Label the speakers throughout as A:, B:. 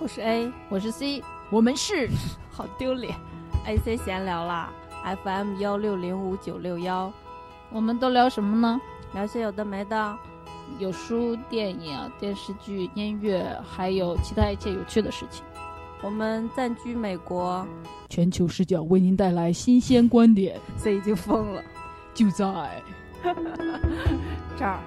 A: 我是 A，
B: 我是 C，
C: 我们是
A: 好丢脸，AC 闲聊啦，FM 幺六零五九六幺，
B: 我们都聊什么呢？
A: 聊些有的没的，
B: 有书、电影、电视剧、音乐，还有其他一切有趣的事情。
A: 我们暂居美国，
C: 全球视角为您带来新鲜观点。
A: C 已经疯了，
C: 就在
A: 这儿。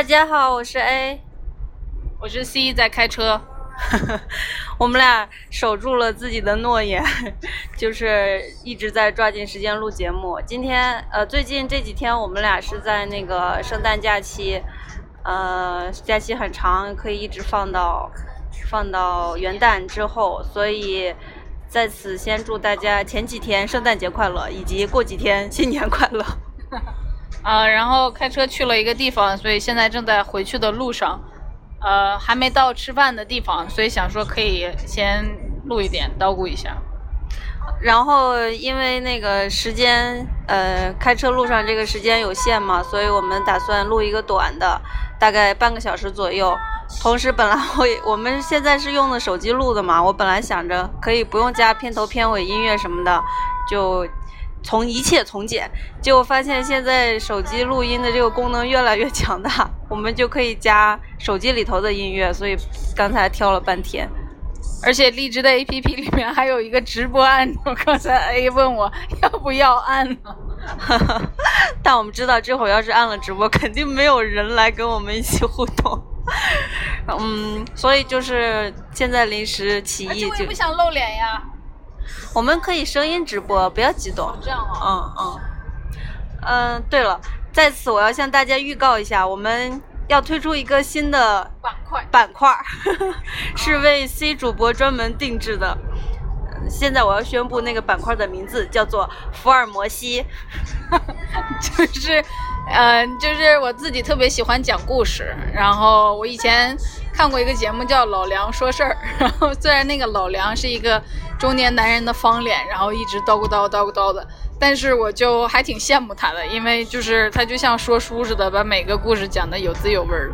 A: 大家好，我是 A，
B: 我是 C，在开车。
A: 我们俩守住了自己的诺言，就是一直在抓紧时间录节目。今天呃，最近这几天我们俩是在那个圣诞假期，呃，假期很长，可以一直放到放到元旦之后，所以在此先祝大家前几天圣诞节快乐，以及过几天新年快乐。
B: 啊、然后开车去了一个地方，所以现在正在回去的路上，呃，还没到吃饭的地方，所以想说可以先录一点，叨咕一下。
A: 然后因为那个时间，呃，开车路上这个时间有限嘛，所以我们打算录一个短的，大概半个小时左右。同时，本来我也我们现在是用的手机录的嘛，我本来想着可以不用加片头片尾音乐什么的，就从一切从简。结果发现现在手机录音的这个功能越来越强大，我们就可以加手机里头的音乐，所以刚才挑了半天。
B: 而且荔枝的 APP 里面还有一个直播按钮，刚才 A 问我要不要按呢。
A: 但我们知道，这会儿要是按了直播，肯定没有人来跟我们一起互动。嗯，所以就是现在临时起意就
B: 不，想露脸呀。
A: 我们可以声音直播，不要激动。
B: 这样啊？
A: 嗯嗯。嗯，对了，在此我要向大家预告一下，我们要推出一个新的
B: 板块。
A: 板块儿，是为 C 主播专门定制的。呃现在我要宣布那个板块的名字叫做福尔摩西。
B: 就是，呃，就是我自己特别喜欢讲故事，然后我以前看过一个节目叫《老梁说事儿》，然后虽然那个老梁是一个中年男人的方脸，然后一直叨咕叨叨咕叨的，但是我就还挺羡慕他的，因为就是他就像说书似的，把每个故事讲的有滋有味儿，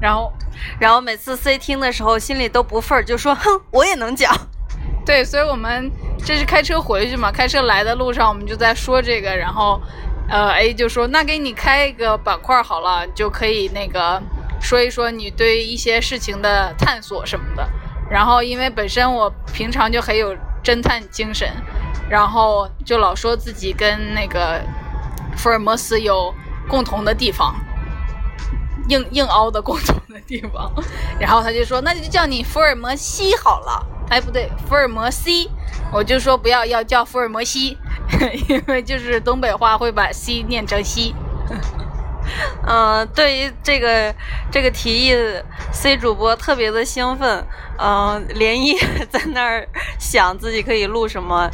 B: 然后。
A: 然后每次 C 听的时候，心里都不忿儿，就说：“哼，我也能讲。
B: 对，所以我们这是开车回去嘛，开车来的路上我们就在说这个，然后呃 A 就说那给你开一个板块好了，就可以那个说一说你对一些事情的探索什么的。然后因为本身我平常就很有侦探精神，然后就老说自己跟那个福尔摩斯有共同的地方。硬硬凹的共同的地方，然后他就说，那就叫你福尔摩西好了。哎，不对，福尔摩西，我就说不要，要叫福尔摩西，因为就是东北话会把西念成西。
A: 嗯，对于这个这个提议，C 主播特别的兴奋，嗯、连夜 在那儿想自己可以录什么，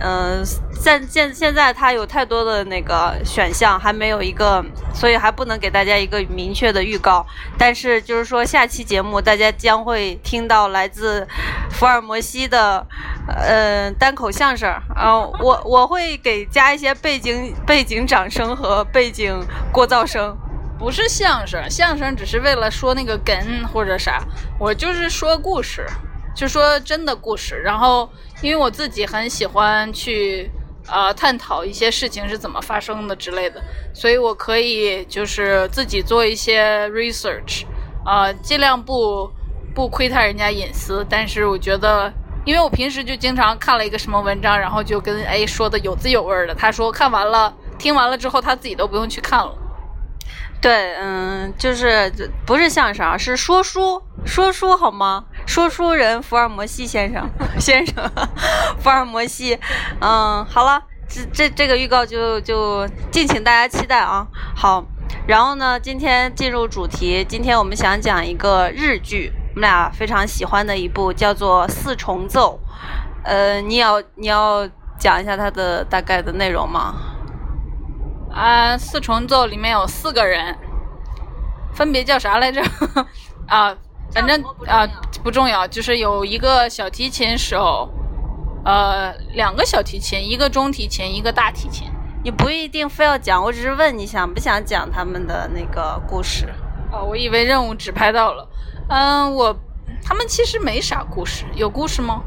A: 嗯、现现现在他有太多的那个选项，还没有一个，所以还不能给大家一个明确的预告。但是就是说，下期节目大家将会听到来自福尔摩西的呃单口相声，啊、我我会给加一些背景背景掌声和背景过噪声。
B: 不是相声，相声只是为了说那个梗或者啥，我就是说故事，就说真的故事。然后，因为我自己很喜欢去呃探讨一些事情是怎么发生的之类的，所以我可以就是自己做一些 research，呃，尽量不不窥探人家隐私。但是我觉得，因为我平时就经常看了一个什么文章，然后就跟 A 说的有滋有味的，他说看完了。听完了之后，他自己都不用去看了。
A: 对，嗯，就是不是相声，是说书，说书好吗？说书人福尔摩西先生，先生，福尔摩西，嗯，好了，这这这个预告就就敬请大家期待啊。好，然后呢，今天进入主题，今天我们想讲一个日剧，我们俩非常喜欢的一部，叫做《四重奏》。呃，你要你要讲一下它的大概的内容吗？
B: 啊，四重奏里面有四个人，分别叫啥来着？啊，反正啊不重要，就是有一个小提琴手，呃，两个小提琴，一个中提琴，一个大提琴。
A: 你不一定非要讲，我只是问你想不想讲他们的那个故事。
B: 啊，我以为任务只拍到了。嗯，我他们其实没啥故事，有故事吗？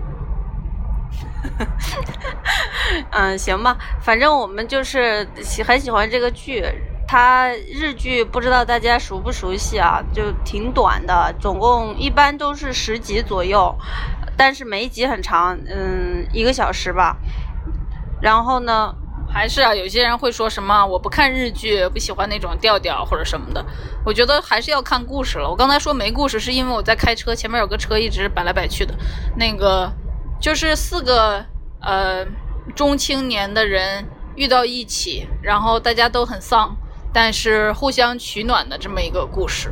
A: 嗯，行吧，反正我们就是喜很喜欢这个剧。它日剧不知道大家熟不熟悉啊？就挺短的，总共一般都是十集左右，但是每一集很长，嗯，一个小时吧。然后呢，
B: 还是啊，有些人会说什么我不看日剧，不喜欢那种调调或者什么的。我觉得还是要看故事了。我刚才说没故事，是因为我在开车，前面有个车一直摆来摆去的。那个就是四个呃中青年的人遇到一起，然后大家都很丧，但是互相取暖的这么一个故事，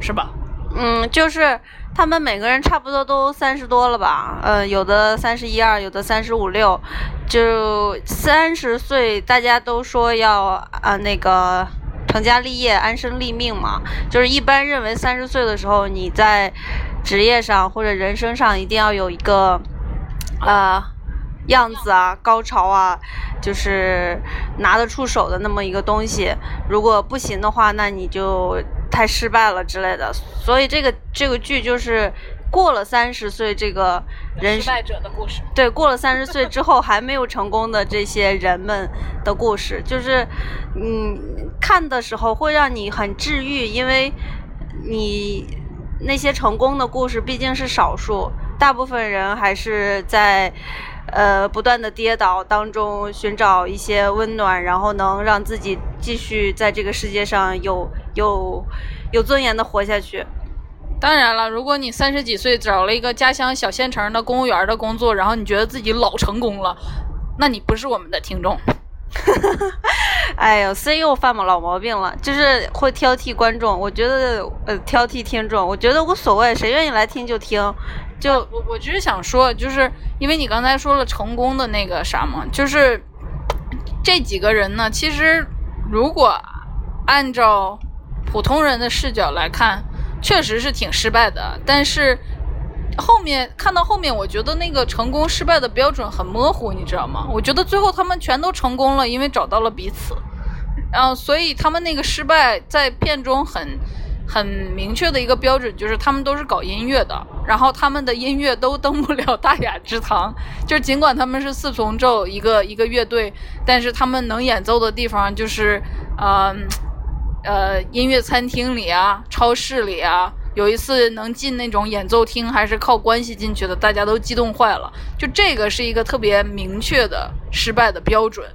B: 是吧？
A: 嗯，就是他们每个人差不多都三十多了吧？呃，有的三十一二，有的三十五六，就三十岁，大家都说要啊那个成家立业、安身立命嘛。就是一般认为三十岁的时候，你在职业上或者人生上一定要有一个啊、样子啊、高潮啊，就是拿得出手的那么一个东西。如果不行的话，那你就太失败了之类的。所以这个这个剧就是过了三十岁这个人
B: 失败者的故事。
A: 对，过了三十岁之后还没有成功的这些人们的故事，就是嗯，看的时候会让你很治愈，因为你那些成功的故事毕竟是少数，大部分人还是在呃不断的跌倒当中寻找一些温暖，然后能让自己继续在这个世界上有有有尊严的活下去。
B: 当然了，如果你三十几岁找了一个家乡小县城的公务员的工作，然后你觉得自己老成功了，那你不是我们的听众。
A: 哎呦，C 又犯老毛病了，就是会挑剔观众。我觉得呃，挑剔听众，我觉得无所谓，谁愿意来听就听。就
B: 我我只是想说，就是因为你刚才说了成功的那个啥嘛，就是这几个人呢，其实如果按照普通人的视角来看，确实是挺失败的。但是后面看到后面，我觉得那个成功失败的标准很模糊，你知道吗？我觉得最后他们全都成功了，因为找到了彼此。然后，所以他们那个失败在片中很很明确的一个标准就是他们都是搞音乐的，然后他们的音乐都登不了大雅之堂。就尽管他们是四重奏一个一个乐队，但是他们能演奏的地方就是，呃呃，音乐餐厅里啊，超市里啊。有一次能进那种演奏厅，还是靠关系进去的，大家都激动坏了。就这个是一个特别明确的失败的标准。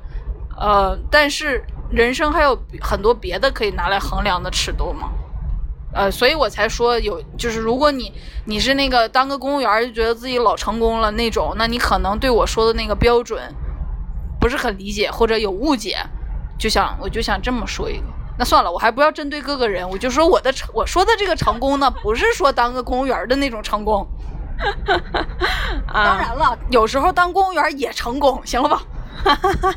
B: 呃，但是人生还有很多别的可以拿来衡量的尺度嘛。呃，所以我才说有，就是如果你你是那个当个公务员就觉得自己老成功了那种，那你可能对我说的那个标准不是很理解或者有误解，就想我就想这么说一个。那算了，我还不要针对各个人，我就说我的成我说的这个成功呢，不是说当个公务员的那种成功。当
A: 啊，
B: 然了，有时候当公务员也成功，行了吧？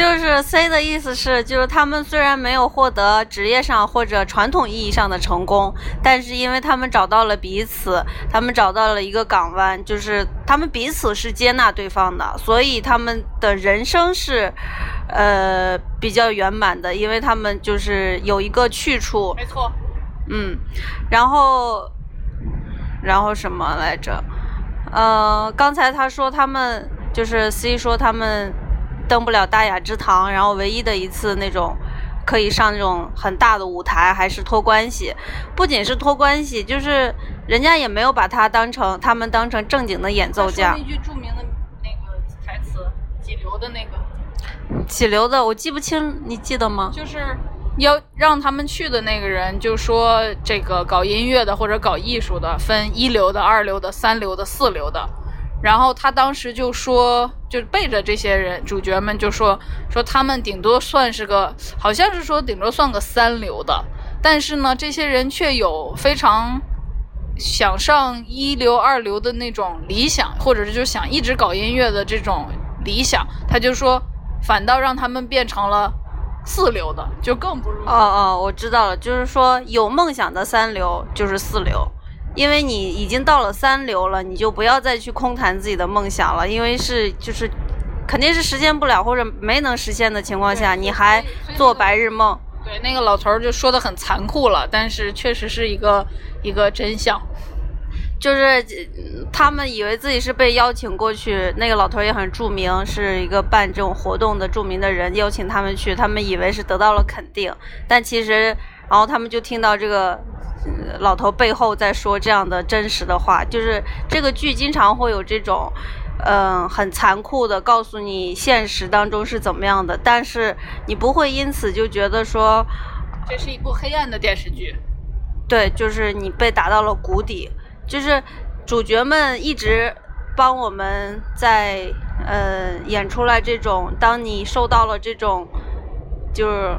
A: 就是 C 的意思是，就是他们虽然没有获得职业上或者传统意义上的成功，但是因为他们找到了彼此，他们找到了一个港湾，就是他们彼此是接纳对方的，所以他们的人生是，呃，比较圆满的，因为他们就是有一个去处，
B: 没错，
A: 嗯，然后，然后什么来着？呃，刚才他说他们就是 C 说他们登不了大雅之堂，然后唯一的一次那种可以上那种很大的舞台，还是托关系。不仅是托关系，就是人家也没有把他当成他们当成正经的演奏家。
B: 那句著名的那个台词，几流的那个。
A: 几流的我记不清，你记得吗？
B: 就是要让他们去的那个人就说，这个搞音乐的或者搞艺术的分一流的、二流的、三流的、四流的。然后他当时就说，就背着这些人主角们就说说他们顶多算是个，好像是说顶多算个三流的，但是呢，这些人却有非常想上一流、二流的那种理想，或者是就想一直搞音乐的这种理想。他就说，反倒让他们变成了四流的，就更不
A: 哦哦，我知道了，就是说有梦想的三流就是四流，因为你已经到了三流了，你就不要再去空谈自己的梦想了，因为是就是肯定是实现不了或者没能实现的情况下，你还做白日梦。
B: 对，那个老头儿就说的很残酷了，但是确实是一个一个真相。
A: 就是呃他们以为自己是被邀请过去，那个老头儿也很著名，是一个办这种活动的著名的人，邀请他们去，他们以为是得到了肯定，但其实，然后他们就听到这个。老头背后在说这样的真实的话，就是这个剧经常会有这种，嗯、很残酷的告诉你现实当中是怎么样的，但是你不会因此就觉得说，
B: 这是一部黑暗的电视剧。
A: 对，就是你被打到了谷底，就是主角们一直帮我们在呃演出来这种，当你受到了这种就是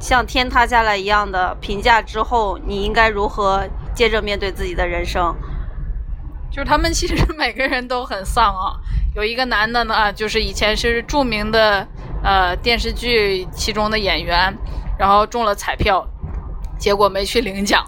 A: 像天塌下来一样的评价之后，你应该如何接着面对自己的人生？
B: 就是他们其实每个人都很丧啊。有一个男的呢，就是以前是著名的呃电视剧其中的演员，然后中了彩票，结果没去领奖，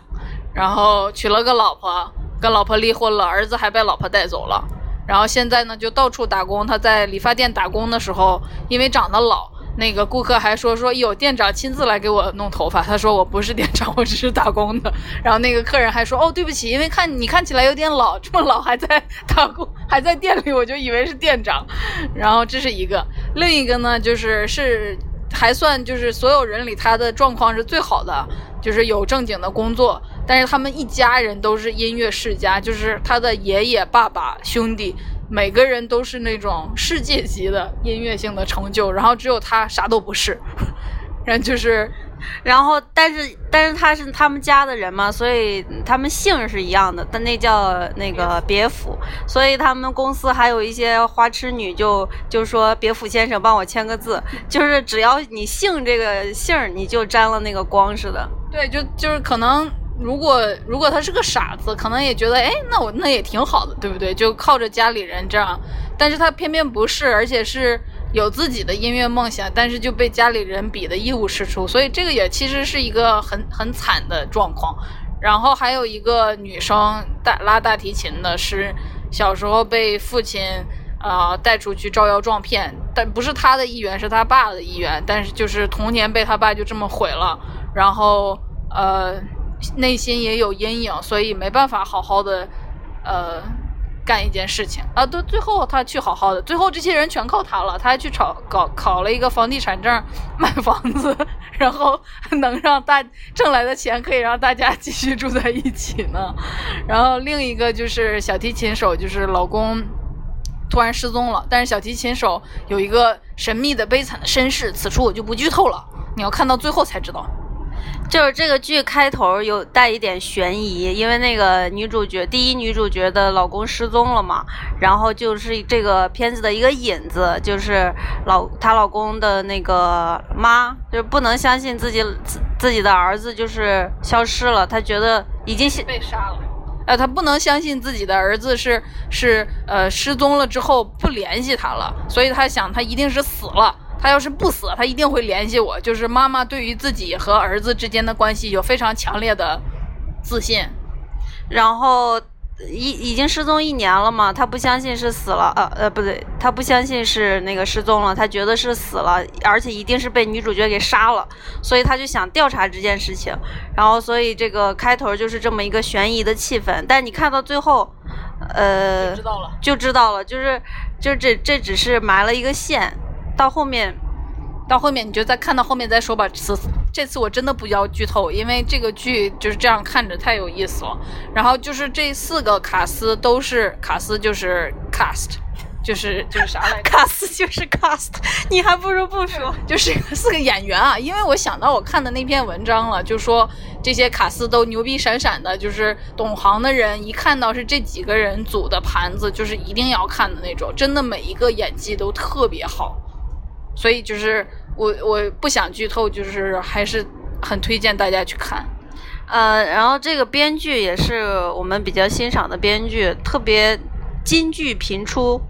B: 然后娶了个老婆，跟老婆离婚了，儿子还被老婆带走了。然后现在呢，就到处打工。他在理发店打工的时候，因为长得老，那个顾客还说说有店长亲自来给我弄头发。他说我不是店长，我只是打工的。然后那个客人还说哦对不起，因为看你看起来有点老，这么老 还在打工，还在店里，我就以为是店长。然后这是一个，另一个呢就是是还算就是所有人里他的状况是最好的，就是有正经的工作，但是他们一家人都是音乐世家，就是他的爷爷、爸爸、兄弟，每个人都是那种世界级的音乐性的成就，然后只有他啥都不是，然后就是
A: 然后，但是但是他是他们家的人嘛，所以他们姓是一样的，但那叫那个别府，所以他们公司还有一些花痴女就就说别府先生帮我签个字，就是只要你姓这个姓儿，你就沾了那个光似的。
B: 对，就就是可能，如果如果他是个傻子，可能也觉得，哎，那我那也挺好的，对不对？就靠着家里人这样，但是他偏偏不是，而且是有自己的音乐梦想，但是就被家里人比的一无是处，所以这个也其实是一个很很惨的状况。然后还有一个女生大拉大提琴的，是小时候被父亲呃带出去招摇撞骗，但不是她的意愿，是她爸的意愿，但是就是童年被他爸就这么毁了，然后呃内心也有阴影，所以没办法好好的呃干一件事情啊。都，最后他去好好的，最后这些人全靠他了，他还去炒搞考了一个房地产证，买房子，然后能让大挣来的钱可以让大家继续住在一起呢。然后另一个就是小提琴手，就是老公。突然失踪了，但是小提琴手有一个神秘的、悲惨的身世，此处我就不剧透了，你要看到最后才知道。
A: 就是这个剧开头有带一点悬疑，因为那个女主角第一女主角的老公失踪了嘛，然后就是这个片子的一个引子，就是老她老公的那个妈，就是不能相信自己自自己的儿子就是消失了，她觉得已经
B: 被杀了。呃，她不能相信自己的儿子是是呃失踪了之后不联系她了，所以她想他一定是死了。他要是不死，他一定会联系我。就是妈妈对于自己和儿子之间的关系有非常强烈的自信，
A: 然后已已经失踪一年了嘛，他不相信是死了，呃呃不对，他不相信是那个失踪了，他觉得是死了，而且一定是被女主角给杀了，所以他就想调查这件事情。然后所以这个开头就是这么一个悬疑的气氛，但你看到最后，呃，
B: 就知道了，
A: 就知道了，就是就这这只是埋了一个线。到后面，
B: 到后面你就再看到后面再说吧。这次这次我真的不要剧透，因为这个剧就是这样看着太有意思了。然后就是这四个卡斯都是卡斯，就是 cast，就是就是啥来着？
A: 卡斯就是 cast，你还不如不说，
B: 就是四个演员啊。因为我想到我看的那篇文章了，就说这些卡斯都牛逼闪闪的，就是懂行的人一看到是这几个人组的盘子，就是一定要看的那种。真的每一个演技都特别好。所以就是我我不想剧透，就是还是很推荐大家去看。
A: 呃，然后这个编剧也是我们比较欣赏的编剧，特别金句频出，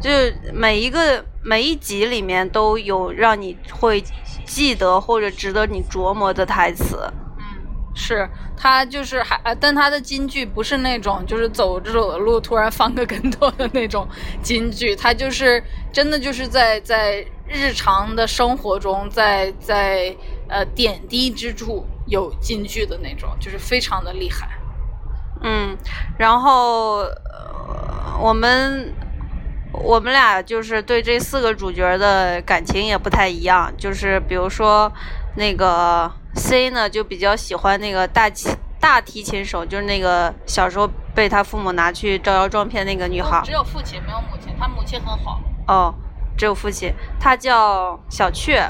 A: 就每一个每一集里面都有让你会记得或者值得你琢磨的台词。
B: 嗯是他就是还，但他的金句不是那种就是走着走的路突然翻个跟头的那种金句，他就是真的就是在在日常的生活中，在在呃点滴之处有金句的那种，就是非常的厉害。
A: 嗯，然后、呃、我们我们俩就是对这四个主角的感情也不太一样，就是比如说那个 C 呢，就比较喜欢那个大提大提琴手，就是那个小时候被他父母拿去招摇撞骗那个女孩。
B: 只有父亲没有母亲，他母亲很好。
A: 哦，只有父亲，他叫小雀，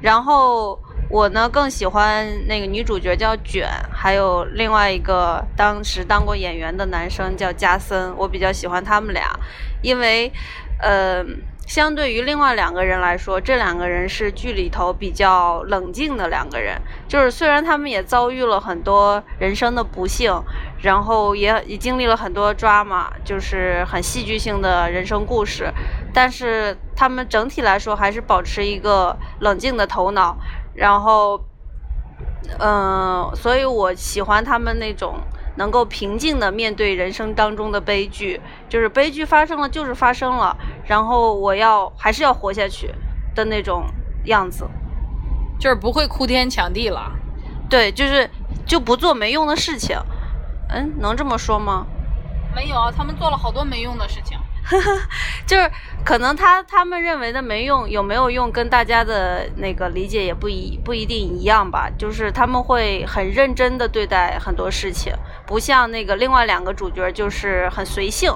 A: 然后我呢更喜欢那个女主角叫卷，还有另外一个当时当过演员的男生叫加森，我比较喜欢他们俩，因为，呃，相对于另外两个人来说，这两个人是剧里头比较冷静的两个人，就是虽然他们也遭遇了很多人生的不幸，然后也也经历了很多 drama，就是很戏剧性的人生故事，但是他们整体来说还是保持一个冷静的头脑，然后，嗯、所以我喜欢他们那种能够平静的面对人生当中的悲剧，就是悲剧发生了就是发生了，然后我要还是要活下去的那种样子。
B: 就是不会哭天抢地了。
A: 对，就是就不做没用的事情。嗯，能这么说吗？
B: 没有，啊他们做了好多没用的事情。
A: 就是可能他他们认为的没用，有没有用，跟大家的那个理解也不一不一定一样吧。就是他们会很认真的对待很多事情，不像那个另外两个主角就是很随性。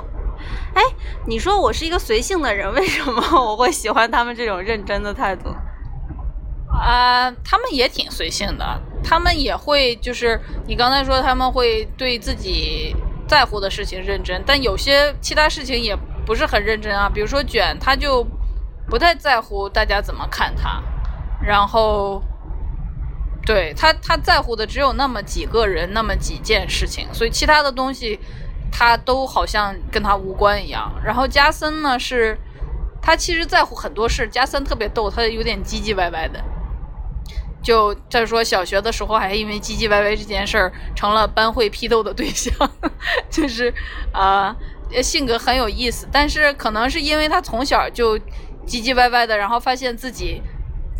A: 哎，你说我是一个随性的人，为什么我会喜欢他们这种认真的态度？
B: 啊、他们也挺随性的，他们也会就是你刚才说他们会对自己在乎的事情认真，但有些其他事情也不是很认真啊。比如说卷，他就不太在乎大家怎么看他，然后对他他在乎的只有那么几个人，那么几件事情，所以其他的东西他都好像跟他无关一样。然后加森呢是。他其实在乎很多事，加森特别逗，他有点唧唧歪歪的。就再说小学的时候，还因为唧唧歪歪这件事儿成了班会批斗的对象，就是啊、呃性格很有意思。但是可能是因为他从小就唧唧歪歪的，然后发现自己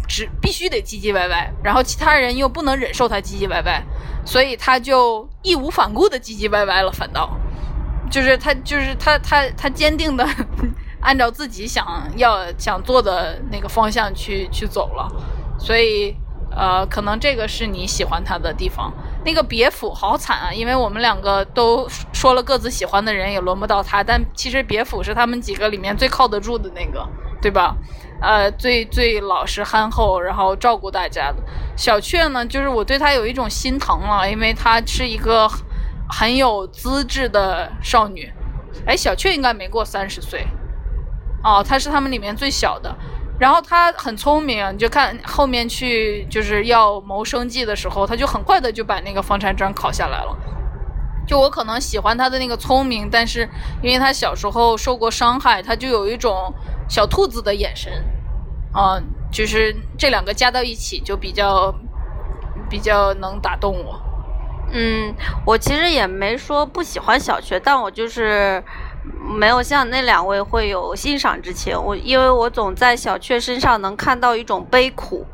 B: 只必须得唧唧歪歪，然后其他人又不能忍受他唧唧歪歪，所以他就义无反顾的唧唧歪歪了，反倒就是他就是他他他坚定的 按照自己想要想做的那个方向去去走了，所以。呃，可能这个是你喜欢他的地方。那个别府好惨啊，因为我们两个都说了各自喜欢的人，也轮不到他。但其实别府是他们几个里面最靠得住的那个，对吧？呃，最最老实憨厚，然后照顾大家的。小雀呢，就是我对她有一种心疼了，因为她是一个很有资质的少女。哎，小雀应该没过三十岁，哦，她是他们里面最小的。然后他很聪明，你就看后面去就是要谋生计的时候，他就很快的就把那个房产证考下来了。就我可能喜欢他的那个聪明，但是因为他小时候受过伤害，他就有一种小兔子的眼神，啊、就是这两个加到一起就比较比较能打动我。
A: 嗯，我其实也没说不喜欢小学，但我就是没有像那两位会有欣赏之情。我因为我总在小雀身上能看到一种悲苦，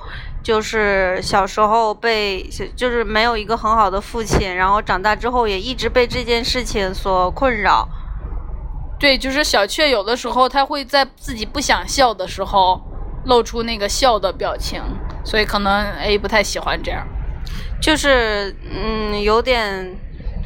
A: 就是小时候被就是没有一个很好的父亲，然后长大之后也一直被这件事情所困扰。
B: 对，就是小雀有的时候他会在自己不想笑的时候露出那个笑的表情，所以可能 A 不太喜欢这样。
A: 就是嗯，有点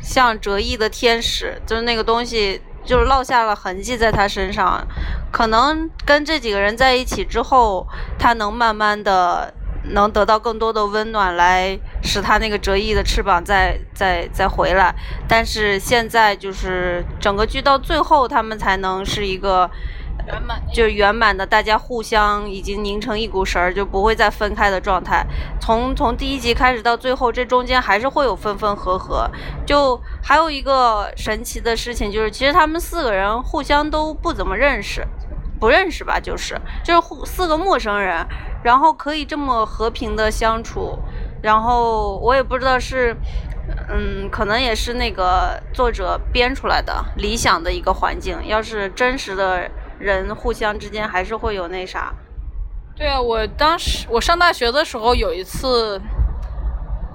A: 像折翼的天使，就是那个东西，就是落下了痕迹在他身上。可能跟这几个人在一起之后，他能慢慢的能得到更多的温暖，来使他那个折翼的翅膀再再再回来。但是现在就是整个剧到最后，他们才能是一个。
B: 圆满
A: 就是圆满的，大家互相已经拧成一股绳儿，就不会再分开的状态。从从第一集开始到最后，这中间还是会有分分合合。就还有一个神奇的事情，就是其实他们四个人互相都不怎么认识，不认识吧，就是就是互四个陌生人，然后可以这么和平的相处，然后我也不知道是，嗯，可能也是那个作者编出来的理想的一个环境，要是真实的人互相之间还是会有那啥，
B: 对啊，我当时我上大学的时候有一次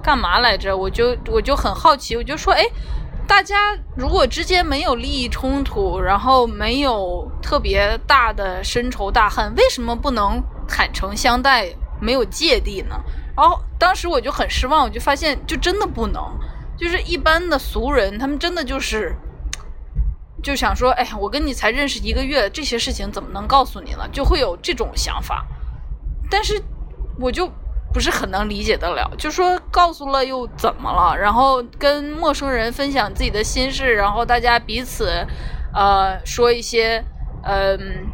B: 干嘛来着？我就我就很好奇，我就说，哎，大家如果之间没有利益冲突，然后没有特别大的深仇大恨，为什么不能坦诚相待，没有芥蒂呢？然后当时我就很失望，我就发现就真的不能，就是一般的俗人，他们真的就是。就想说，哎呀，我跟你才认识一个月，这些事情怎么能告诉你呢？就会有这种想法。但是我就不是很能理解得了，就说告诉了又怎么了？然后跟陌生人分享自己的心事，然后大家彼此呃说一些嗯、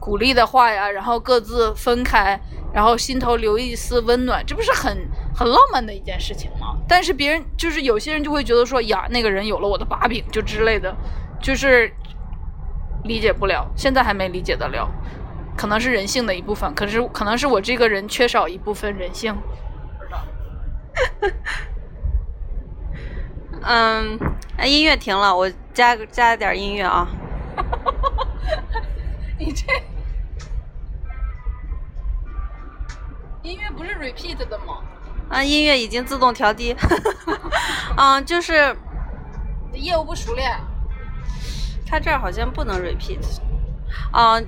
B: 鼓励的话呀，然后各自分开，然后心头留一丝温暖，这不是很很浪漫的一件事情吗？但是别人就是有些人就会觉得说呀，那个人有了我的把柄，就之类的，就是理解不了，现在还没理解得了。可能是人性的一部分，可是可能是我这个人缺少一部分人性。
A: 嗯，哎音乐停了，我加个加点音乐啊。
B: 你这音乐不是 repeat 的吗？
A: 啊，音乐已经自动调低。嗯，就是
B: 业务不熟练。
A: 它这儿好像不能 repeat。啊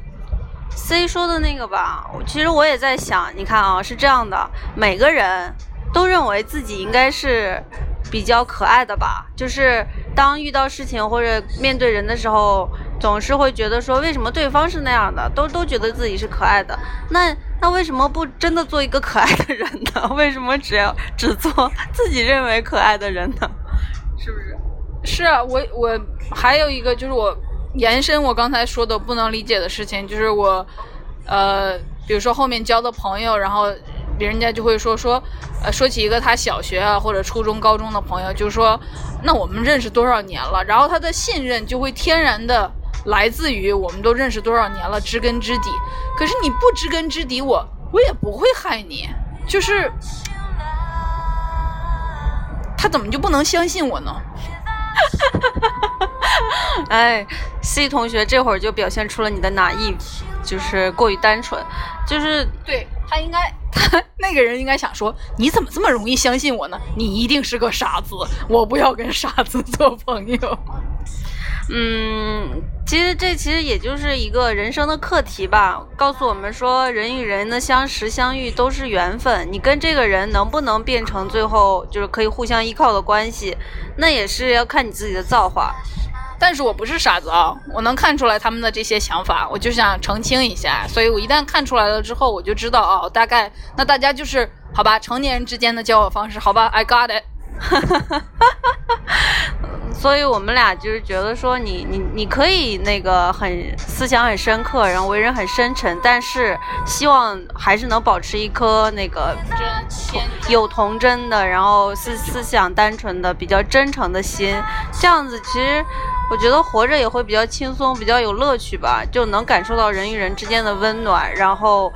A: ，C 说的那个吧，其实我也在想，你看啊，是这样的，每个人都认为自己应该是比较可爱的吧，就是当遇到事情或者面对人的时候，总是会觉得说，为什么对方是那样的，都都觉得自己是可爱的，那那为什么不真的做一个可爱的人呢？为什么只要只做自己认为可爱的人呢？是不是？
B: 是啊，我我还有一个就是我延伸我刚才说的不能理解的事情，就是我呃，比如说后面交的朋友，然后别人家就会说说，呃，说起一个他小学啊或者初中、高中的朋友，就说那我们认识多少年了，然后他的信任就会天然的来自于我们都认识多少年了，知根知底。可是你不知根知底，我我也不会害你，就是他怎么就不能相信我呢？
A: 哎，C 同学这会儿就表现出了你的哪一就是过于单纯，就是
B: 对他应该，他那个人应该想说，你怎么这么容易相信我呢？你一定是个傻子，我不要跟傻子做朋友。
A: 嗯，其实这其实也就是一个人生的课题吧，告诉我们说，人与人的相识相遇都是缘分，你跟这个人能不能变成最后就是可以互相依靠的关系，那也是要看你自己的造化。
B: 但是我不是傻子啊，我能看出来他们的这些想法，我就想澄清一下。所以我一旦看出来了之后，我就知道哦，大概那大家就是好吧，成年人之间的交往方式，好吧，I got it。
A: 所以我们俩就是觉得说你，你你可以那个很思想很深刻，然后为人很深沉，但是希望还是能保持一颗那个
B: 真天
A: 有童真的，然后思思想单纯的、比较真诚的心，这样子其实我觉得活着也会比较轻松，比较有乐趣吧，就能感受到人与人之间的温暖，然后。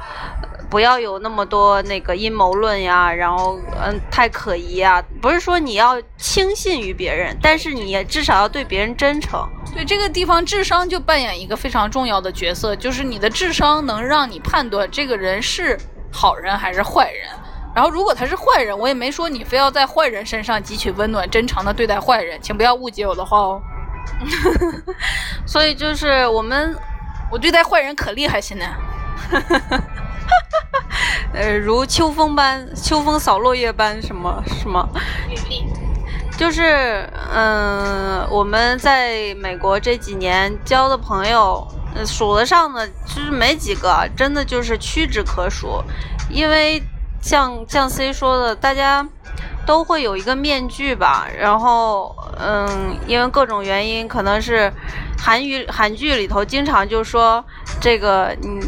A: 不要有那么多那个阴谋论呀，然后嗯太可疑啊！不是说你要轻信于别人，但是你也至少要对别人真诚。
B: 对这个地方，智商就扮演一个非常重要的角色，就是你的智商能让你判断这个人是好人还是坏人。然后，如果他是坏人，我也没说你非要在坏人身上汲取温暖，真诚的对待坏人，请不要误解我的话哦。
A: 所以就是我们，
B: 我对待坏人可厉害现在。
A: 呃，如秋风般，秋风扫落叶般，什么什么，就是嗯，我们在美国这几年交的朋友，呃数得上的就是没几个，真的就是屈指可数。因为像像 C 说的，大家都会有一个面具吧，然后嗯，因为各种原因，可能是韩语韩剧里头经常就说这个嗯。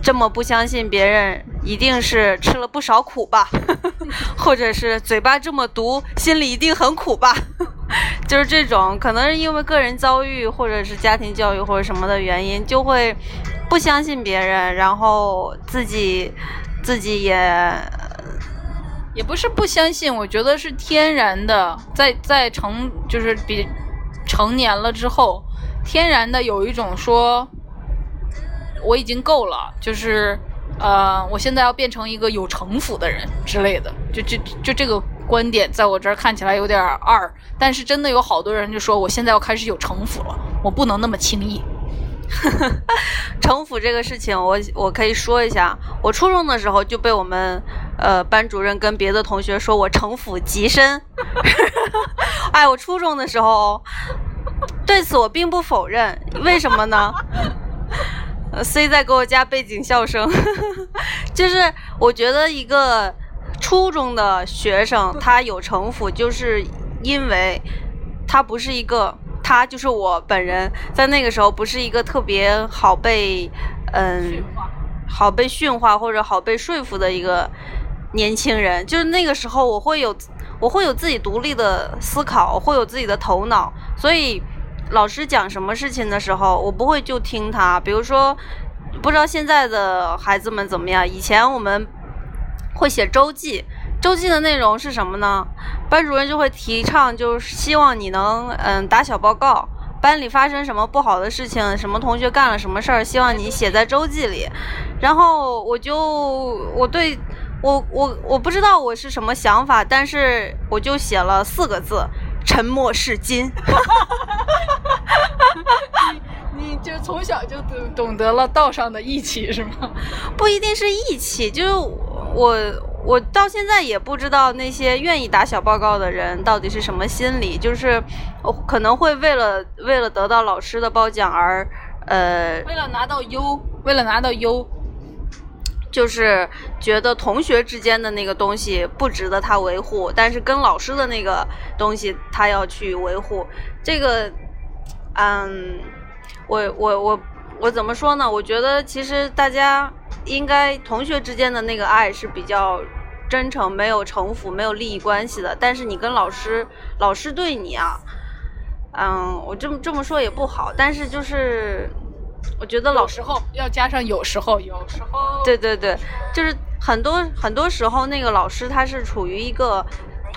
A: 这么不相信别人，一定是吃了不少苦吧，或者是嘴巴这么毒，心里一定很苦吧，就是这种，可能是因为个人遭遇，或者是家庭教育或者什么的原因，就会不相信别人，然后自己自己也
B: 也不是不相信，我觉得是天然的，在在成就是比成年了之后，天然的有一种说我已经够了，就是呃，我现在要变成一个有城府的人之类的，就就就这个观点在我这儿看起来有点二，但是真的有好多人就说我现在要开始有城府了，我不能那么轻易。
A: 城府这个事情，我我可以说一下。我初中的时候就被我们呃班主任跟别的同学说我城府极深。哎，我初中的时候，对此我并不否认。为什么呢？C 在给我加背景笑声，就是我觉得一个初中的学生他有城府，就是因为他不是一个。他就是我本人，在那个时候不是一个特别好被，嗯，好被驯化或者好被说服的一个年轻人。就是那个时候，我会有，我会有自己独立的思考，会有自己的头脑。所以，老师讲什么事情的时候，我不会就听他。比如说，不知道现在的孩子们怎么样？以前我们会写周记。周记的内容是什么呢？班主任就会提倡，就是希望你能嗯打小报告，班里发生什么不好的事情，什么同学干了什么事儿，希望你写在周记里。然后我就我对我我我不知道我是什么想法，但是我就写了四个字：沉默是金。
B: 你就从小就懂懂得了道上的义气是吗？
A: 不一定是义气，就是我。我到现在也不知道那些愿意打小报告的人到底是什么心理，就是可能会为了为了得到老师的褒奖而，呃，
B: 为了拿到优，为了拿到优，
A: 就是觉得同学之间的那个东西不值得他维护，但是跟老师的那个东西他要去维护。这个，嗯，我我我我怎么说呢？我觉得其实大家应该同学之间的那个爱是比较。真诚没有城府，没有利益关系的。但是你跟老师，老师对你啊，嗯，我这么这么说也不好。但是就是，我觉得老
B: 时候要加上有时候，有时候，
A: 对对对，就是很多很多时候那个老师他是处于一个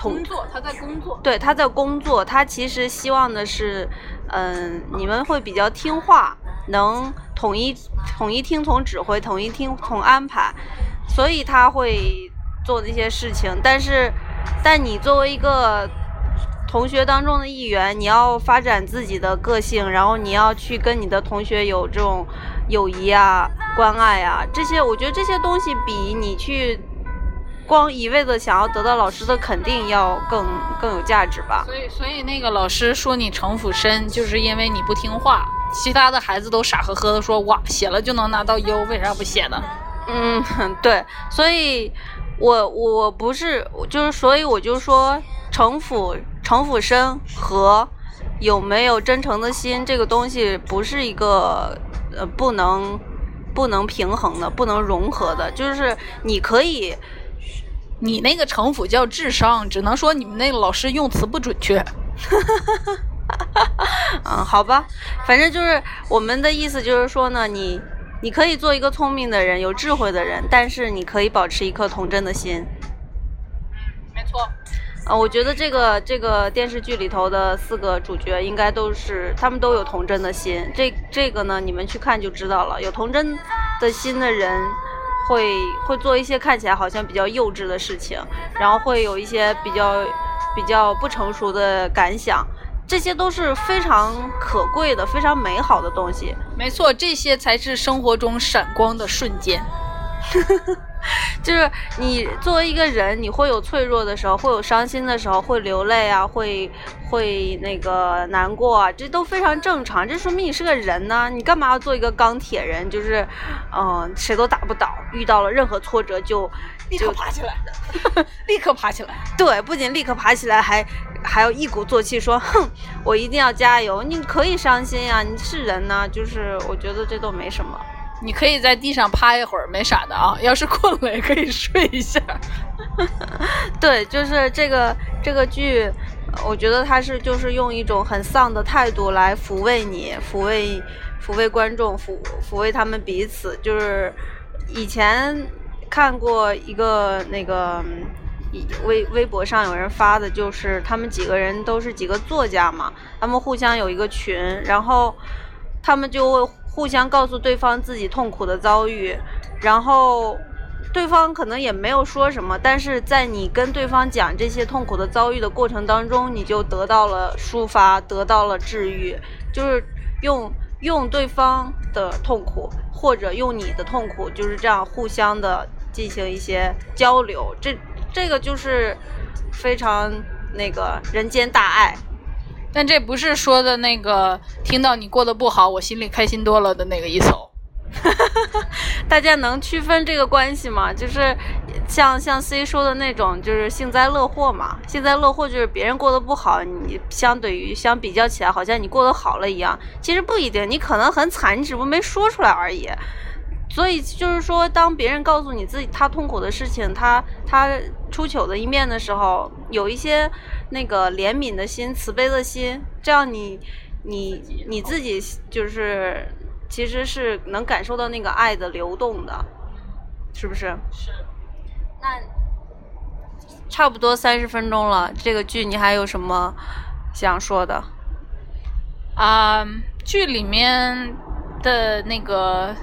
B: 工作，他在工作，
A: 对，他在工作，他其实希望的是，嗯，你们会比较听话，能统一统一听从指挥，统一听从安排，所以他会。做这些事情，但是，但你作为一个同学当中的一员，你要发展自己的个性，然后你要去跟你的同学有这种友谊啊、关爱啊，这些，我觉得这些东西比你去光一味的想要得到老师的肯定要更更有价值吧。
B: 所以，所以那个老师说你城府深，就是因为你不听话，其他的孩子都傻呵呵的说哇，写了就能拿到优，为啥不写呢？
A: 嗯，对，所以。我我不是，就是所以我就说，城府城府深和有没有真诚的心这个东西不是一个呃不能不能平衡的，不能融合的。就是你可以，
B: 你那个城府叫智商，只能说你们那个老师用词不准确。
A: 嗯，好吧，反正就是我们的意思就是说呢，你。你可以做一个聪明的人，有智慧的人，但是你可以保持一颗童真的心。
B: 嗯没错。
A: 啊，我觉得这个这个电视剧里头的四个主角应该都是，他们都有童真的心。这这个呢，你们去看就知道了。有童真的心的人，会会做一些看起来好像比较幼稚的事情，然后会有一些比较比较不成熟的感想。这些都是非常可贵的、非常美好的东西。
B: 没错，这些才是生活中闪光的瞬间。
A: 就是你作为一个人，你会有脆弱的时候，会有伤心的时候，会流泪啊，会会那个难过啊，这都非常正常。这说明你是个人呢。你干嘛要做一个钢铁人？就是，嗯，谁都打不倒，遇到了任何挫折就
B: 立刻爬起来，立刻爬起来。
A: 对，不仅立刻爬起来，还还要一鼓作气说：“哼，我一定要加油。”你可以伤心呀，你是人呢。就是我觉得这都没什么。
B: 你可以在地上趴一会儿，没啥的啊。要是困了，也可以睡一下。
A: 对，就是这个这个剧，我觉得它是就是用一种很丧的态度来抚慰你，抚慰抚慰观众，抚抚慰他们彼此。就是以前看过一个那个微微博上有人发的，就是他们几个人都是几个作家嘛，他们互相有一个群，然后他们就会互相告诉对方自己痛苦的遭遇，然后对方可能也没有说什么，但是在你跟对方讲这些痛苦的遭遇的过程当中，你就得到了抒发，得到了治愈，就是用用对方的痛苦或者用你的痛苦，就是这样互相的进行一些交流，这这个就是非常那个人间大爱。
B: 但这不是说的那个听到你过得不好，我心里开心多了的那个意思哦。
A: 大家能区分这个关系吗？就是像像 C 说的那种，就是幸灾乐祸嘛。幸灾乐祸就是别人过得不好，你相对于相比较起来，好像你过得好了一样。其实不一定，你可能很惨，你只不过没说出来而已。所以就是说，当别人告诉你自己他痛苦的事情，他他出糗的一面的时候，有一些那个怜悯的心、慈悲的心，这样你你你自己就是其实是能感受到那个爱的流动的，是不是？
B: 是。
A: 那差不多三十分钟了，这个剧你还有什么想说的？
B: 啊、剧里面的那个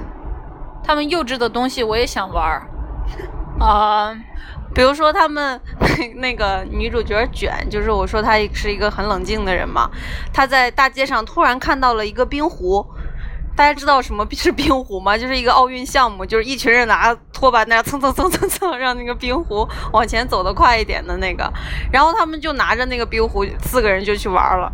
B: 他们幼稚的东西，我也想玩儿。啊、
A: 比如说他们 那个女主角卷，就是我说她是一个很冷静的人嘛，她在大街上突然看到了一个冰壶。大家知道什么是冰壶吗？就是一个奥运项目，就是一群人拿拖把那样蹭蹭蹭蹭蹭，让那个冰壶 往前走得快一点的那个。然后他们就拿着那个冰壶，四个人就去玩了。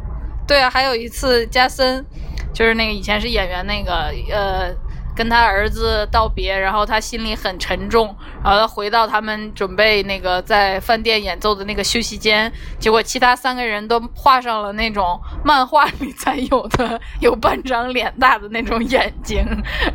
B: 对啊，还有一次加森，就是那个以前是演员那个，呃，跟他儿子道别，然后他心里很沉重，然后他回到他们准备那个在饭店演奏的那个休息间，结果其他三个人都画上了那种漫画里才有的有半张脸大的那种眼睛，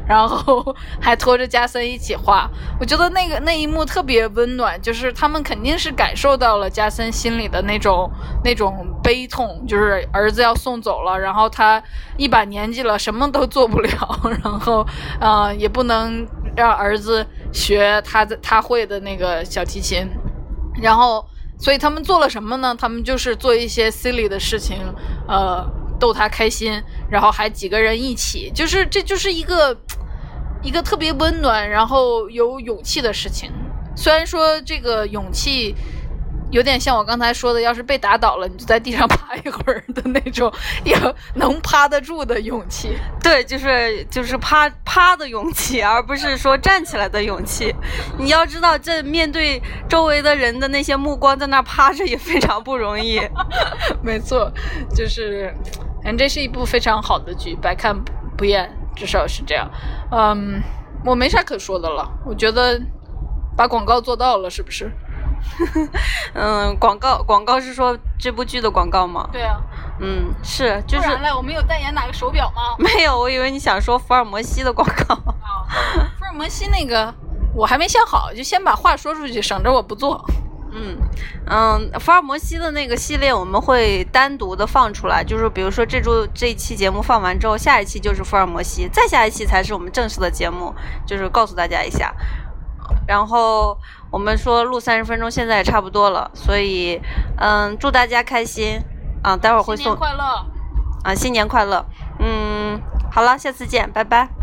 B: 然后还拖着加森一起画。我觉得那个那一幕特别温暖，就是他们肯定是感受到了加森心里的那种那种悲痛，就是儿子要送走了，然后他一把年纪了，什么都做不了，然后呃也不能让儿子学他的他会的那个小提琴，然后所以他们做了什么呢？他们就是做一些 silly 的事情，呃，逗他开心，然后还几个人一起，就是这就是一个一个特别温暖，然后有勇气的事情。虽然说这个勇气有点像我刚才说的，要是被打倒了，你就在地上趴一会儿的那种，要能趴得住的勇气。
A: 对，就是就是趴趴的勇气，而不是说站起来的勇气。你要知道，这面对周围的人的那些目光，在那儿趴着也非常不容易。
B: 没错，就是，嗯，这是一部非常好的剧，百看不厌，至少是这样。嗯，我没啥可说的了，我觉得把广告做到了，是不是？
A: 嗯，广告广告是说这部剧的广告吗？
B: 对啊，
A: 嗯，是，就是
B: 不然嘞，我们有代言哪个手表吗？
A: 没有，我以为你想说福尔摩西的广告。
B: 啊，福尔摩西那个我还没想好，就先把话说出去，省着我不做。
A: 嗯嗯，福尔摩西的那个系列我们会单独的放出来，就是比如说这周这一期节目放完之后，下一期就是福尔摩西，再下一期才是我们正式的节目，就是告诉大家一下。然后我们说录三十分钟，现在也差不多了，所以嗯，祝大家开心啊！待会儿会送
B: 新年快乐！
A: 啊，新年快乐！嗯，好了，下次见，拜拜。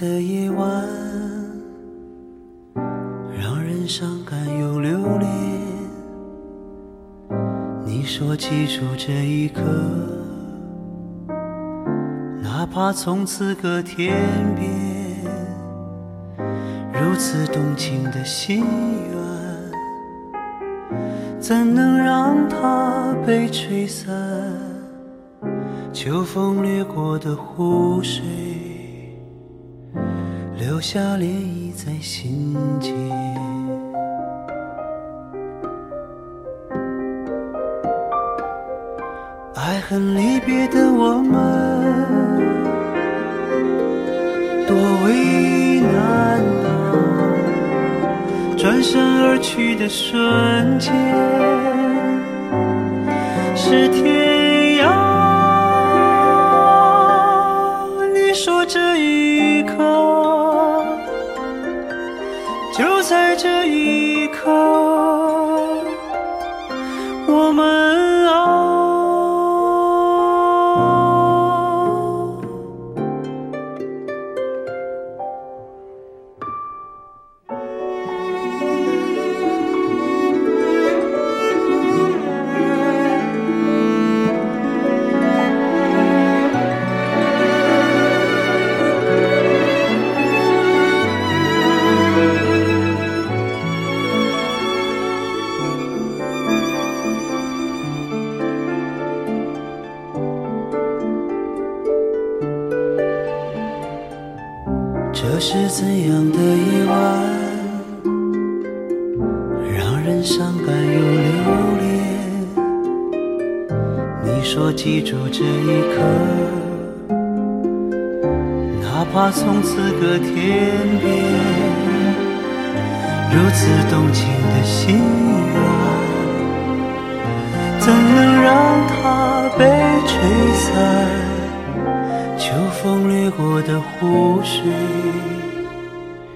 D: 的夜晚，让人伤感又留恋？你说记住这一刻，哪怕从此隔天边，如此动情的心愿，怎能让它被吹散？秋风掠过的湖水，留下涟漪在心间，爱恨离别的我们。多为难啊，转身而去的瞬间。是天涯。你说这一刻。哪怕从此隔天边，如此动情的心愿，怎能让它被吹散？秋风掠过的湖水，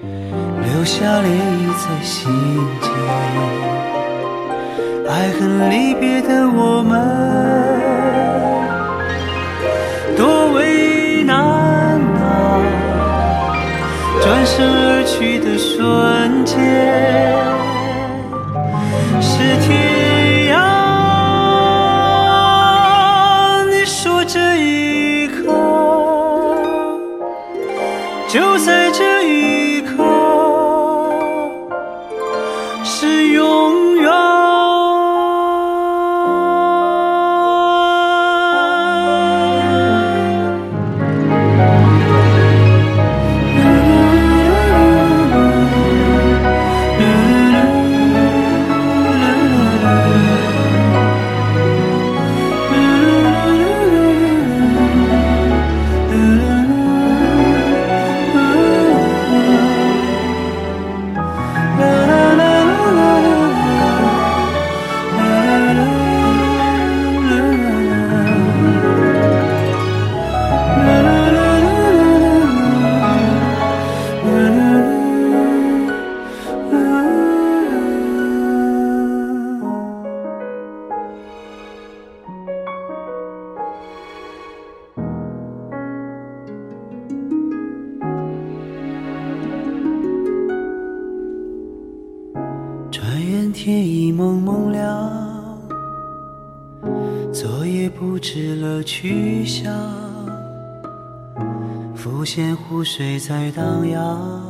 D: 留下涟漪在心间。爱恨离别的我们，转身而去的瞬间，水在荡漾，